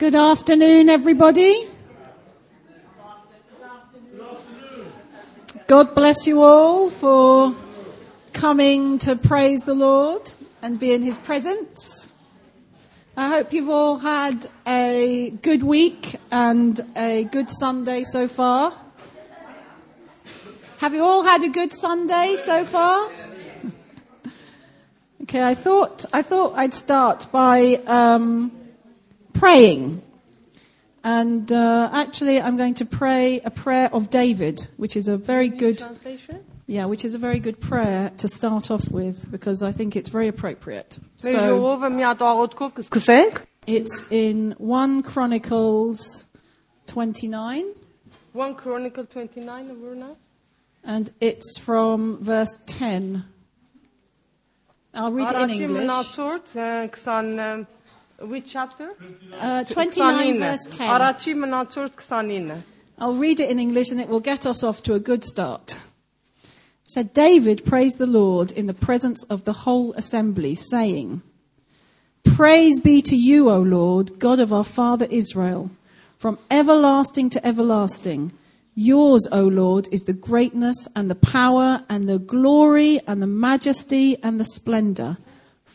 Good afternoon, everybody. God bless you all for coming to praise the Lord and be in His presence. I hope you've all had a good week and a good Sunday so far. Have you all had a good Sunday so far? okay, I thought I thought I'd start by um, praying. And uh, actually, I'm going to pray a prayer of David, which is a very good, translation. yeah, which is a very good prayer to start off with because I think it's very appropriate. So it's in 1 Chronicles 29. 1 Chronicle 29, and it's from verse 10. I'll read it in English. Which chapter? Uh, 29 verse 10. I'll read it in English and it will get us off to a good start. Said David praised the Lord in the presence of the whole assembly, saying, Praise be to you, O Lord, God of our father Israel, from everlasting to everlasting. Yours, O Lord, is the greatness and the power and the glory and the majesty and the splendor.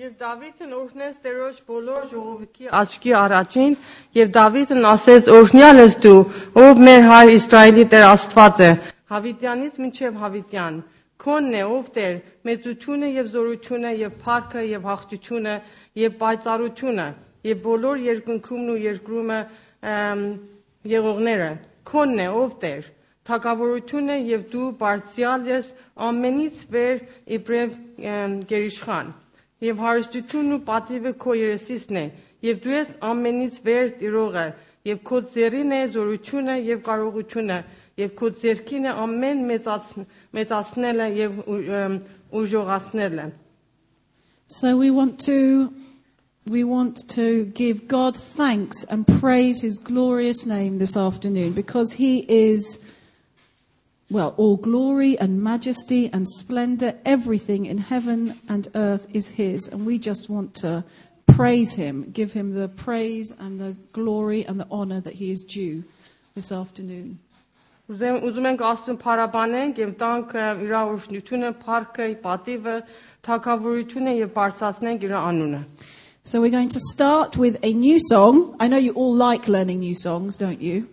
Եվ Դավիթն օրհնեց Տերոջ բոլոր ժողովրդի աչքի առաջին, եւ Դավիթն ասեց. Օրհնյալ ես դու, ով մեր հայր Իսրայելի Տեր Աստվածը, Հավիտյանից մինչև Հավիտյան։ Քոնն է, ով Տեր, մեծությունը եւ զորությունը եւ փառքը եւ հաղթությունը եւ պայծառությունը եւ բոլոր երկնքումն ու երկրումը եղողները։ Քոնն է, ով Տեր, թակավորությունը եւ դու բարձյալ ես ամենից վեր իբրև գերիշխան եւ հարստությունն ու պատիվը քո երեսիսն է եւ դու ես ամենից վեր տիրողը եւ քո ձեռին է զորությունը եւ կարողությունը եւ քո ձեռքին է ամեն մեծացնելը եւ ուժողացնելը So we want to we want to give God thanks and praise his glorious name this afternoon because he is well, all glory and majesty and splendor, everything in heaven and earth is His. And we just want to praise Him, give Him the praise and the glory and the honor that He is due this afternoon. Ուզում ենք Աստծուն փառաբանենք եւ տանք իր օրհնությունը, փառքը, պատիվը, թակավորությունը եւ բարձրացնենք իր անունը։ So we're going to start with a new song. I know you all like learning new songs, don't you?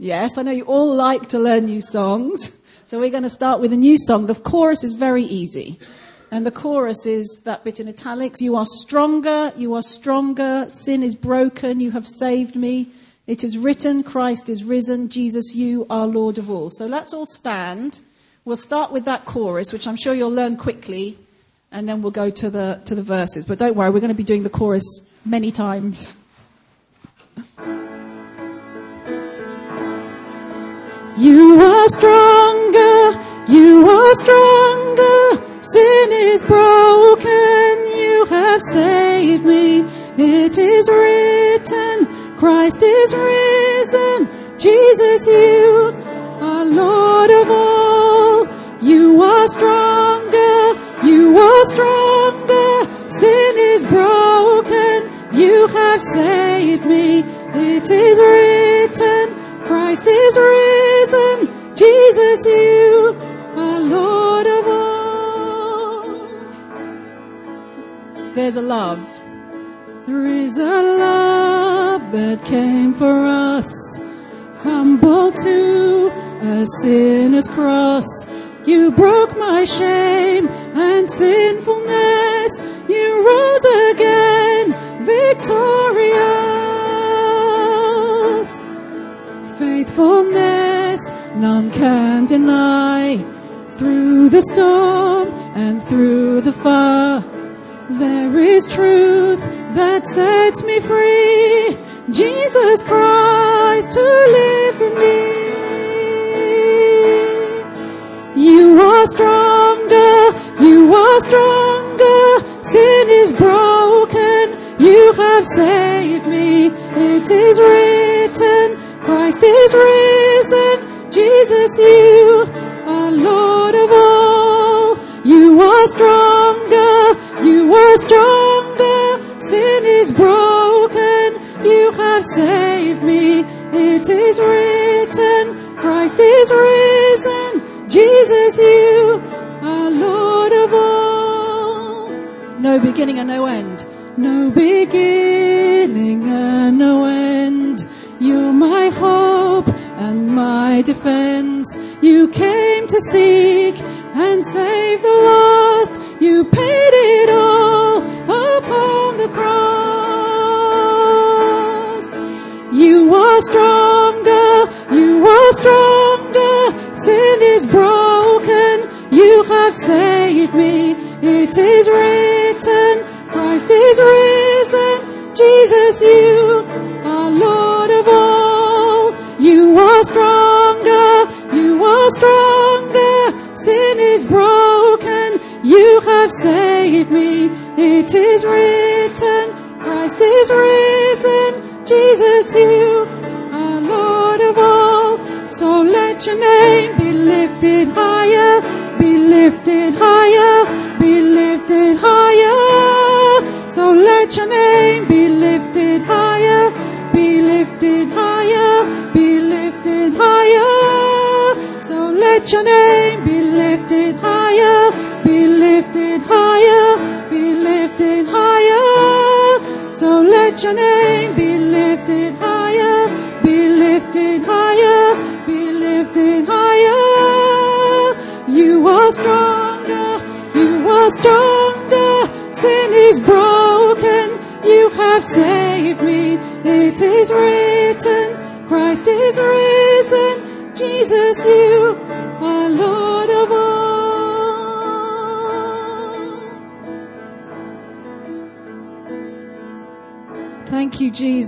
Yes, I know you all like to learn new songs. So we're going to start with a new song. The chorus is very easy. And the chorus is that bit in italics. You are stronger, you are stronger, sin is broken, you have saved me. It is written, Christ is risen, Jesus, you are Lord of all. So let's all stand. We'll start with that chorus, which I'm sure you'll learn quickly, and then we'll go to the, to the verses. But don't worry, we're going to be doing the chorus many times. You are stronger, you are stronger. Sin is broken, you have saved me. It is written, Christ is risen. Jesus, you are Lord of all. You are stronger, you are stronger. Sin is broken, you have saved me. It is written, Christ is risen. Jesus, you are Lord of all. There's a love. There is a love that came for us, humble to a sinner's cross. You broke my shame and sinfulness. You rose again, victorious. faithfulness none can deny. Through the storm and through the fire, there is truth that sets me free. Jesus Christ who lives in me. You are stronger, you are stronger. Sin is broken, you have saved me. It is written, Christ is risen. Jesus, you are Lord of all. You are stronger, you are stronger. Sin is broken, you have saved me. It is written, Christ is risen. Jesus, you are Lord of all. No beginning and no end. No beginning and no end. You're my hope my defense. You came to seek and save the lost. You paid it all upon the cross. You are stronger. You are stronger. Sin is broken. You have saved me. It is written. Lifted higher, be lifted higher, be lifted higher. So let your name be lifted higher, be lifted higher, be lifted higher. So let your name be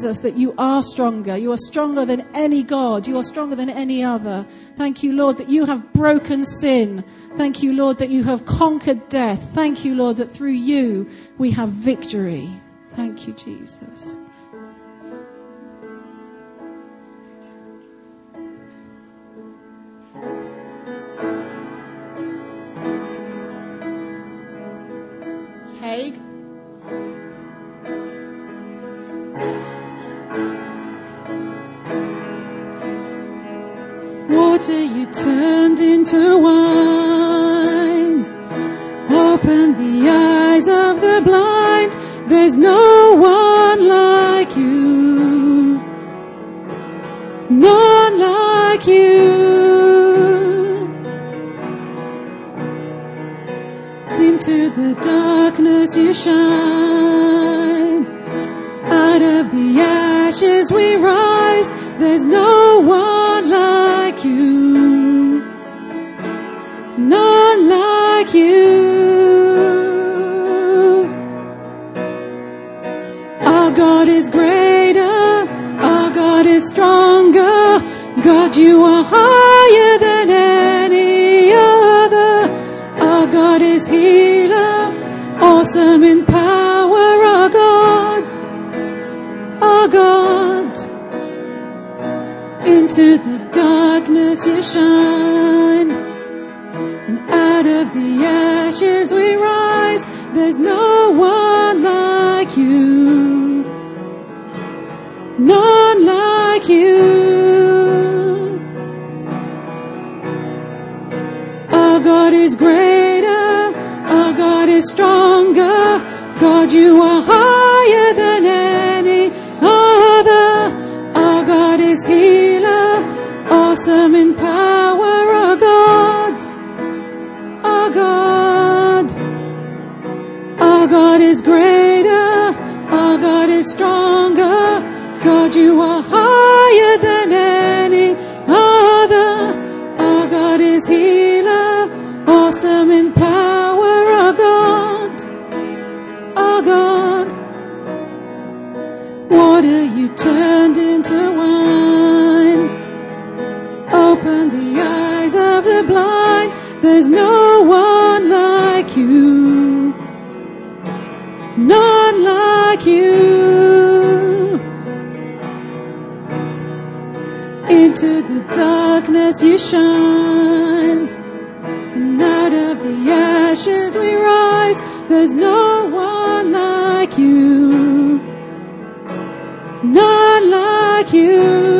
Jesus, that you are stronger. You are stronger than any God. You are stronger than any other. Thank you, Lord, that you have broken sin. Thank you, Lord, that you have conquered death. Thank you, Lord, that through you we have victory. Thank you, Jesus. Into the darkness you shine. Out of the ashes we rise. There's no one like you. Into the darkness you shine. And out of the ashes we rise. There's no one like you. None like you. Open the eyes of the blind. There's no one like you. None like you. Into the darkness you shine. And out of the ashes we rise. There's no one like you. None like you.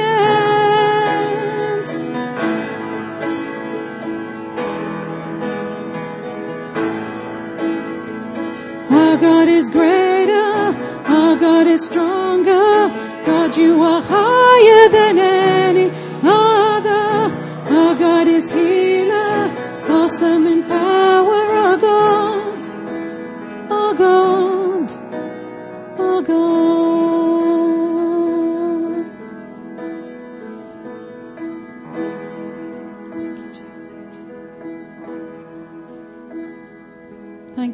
Our God is greater. Our God is stronger. God, you are higher than any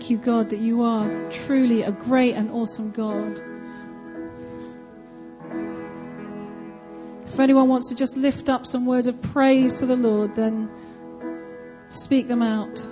You, God, that you are truly a great and awesome God. If anyone wants to just lift up some words of praise to the Lord, then speak them out.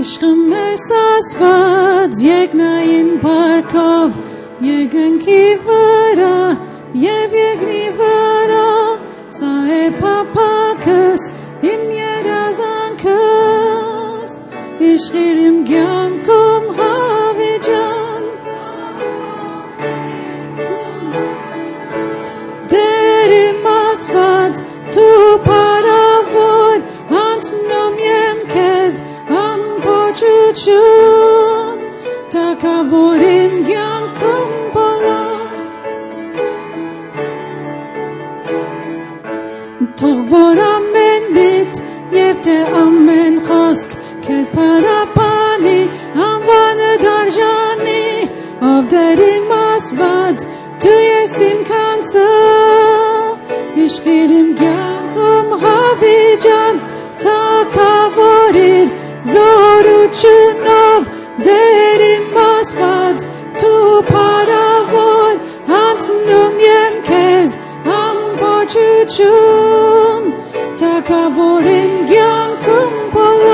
Իշխը մեզ ասված, եկ նային պարքով, եկ ընքի վրա, pochuchun 주춤 다가버린 경금벌로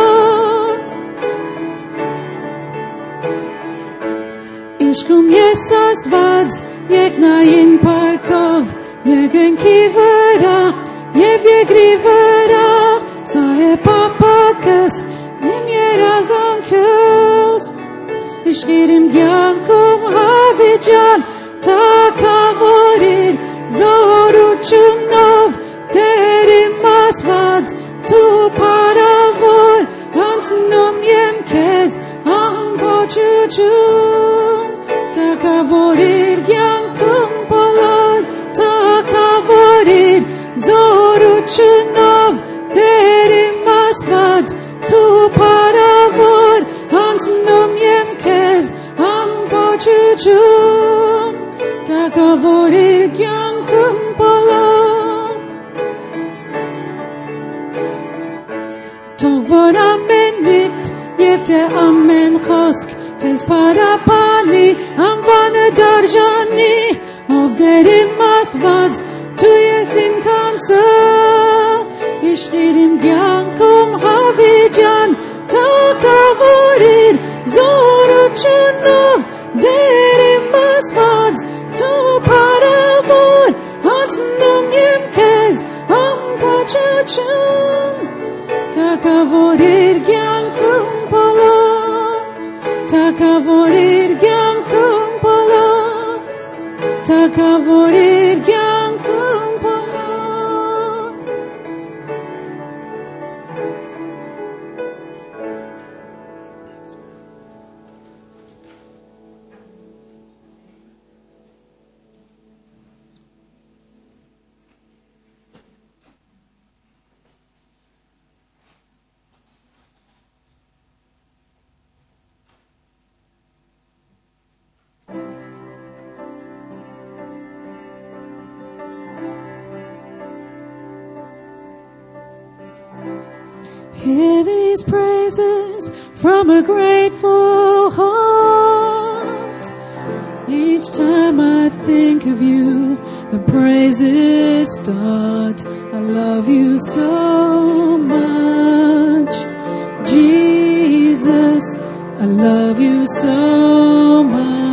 Ishkum Jesus vads yegna in parkov yegen kivera yevye grivera sae papakas nim yerazon kels. Ishkirim gyankum havijan takam թակավորիր կյանքում բոլոր թակավորիր զորությունով Տեր իմ ասված դու պարավոր հանցնում եմ քեզ ամբողջություն թակավորիր կյանքում բոլոր Թող որ ամեն միտ եւ թե ամեն խոսք քեզ պարապանի Taka vorir praises from a grateful heart. Each time I think of you, the praises start. I love you so much. Jesus, I love you so much.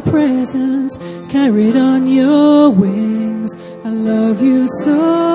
Presence, carried on your wings. I love you so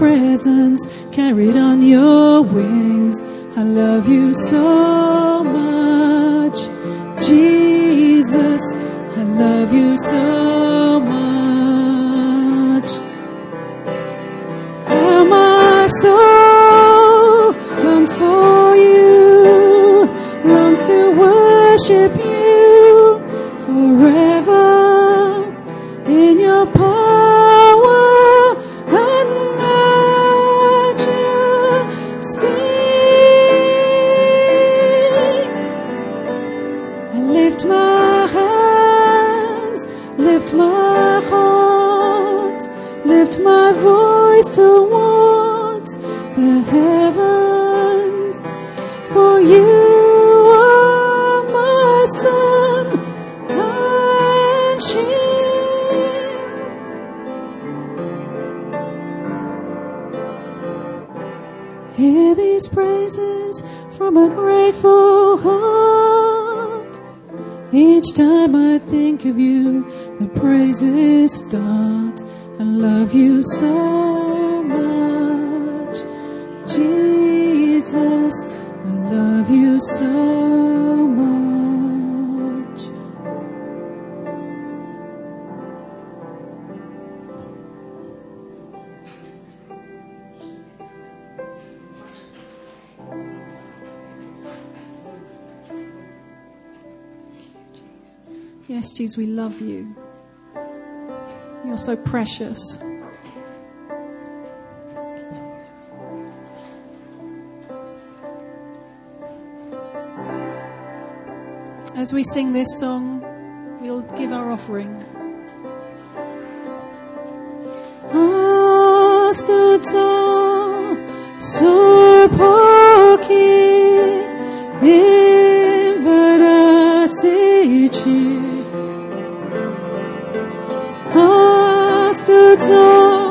presence, carried on your wings. I love you so much, Jesus. I love you so much. How my soul longs for you, longs to worship voice towards Yes, Jesus, we love you. You're so precious. As we sing this song, we'll give our offering. 走。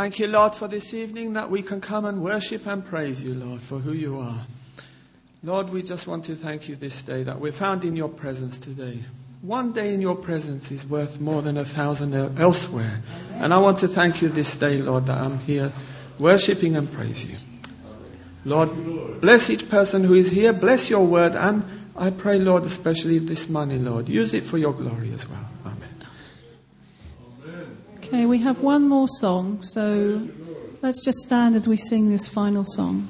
Thank you, Lord, for this evening that we can come and worship and praise you, Lord, for who you are. Lord, we just want to thank you this day that we're found in your presence today. One day in your presence is worth more than a thousand elsewhere. And I want to thank you this day, Lord, that I'm here worshiping and praise you. Lord, bless each person who is here. Bless your word. And I pray, Lord, especially this money, Lord. Use it for your glory as well. Okay, we have one more song, so let's just stand as we sing this final song.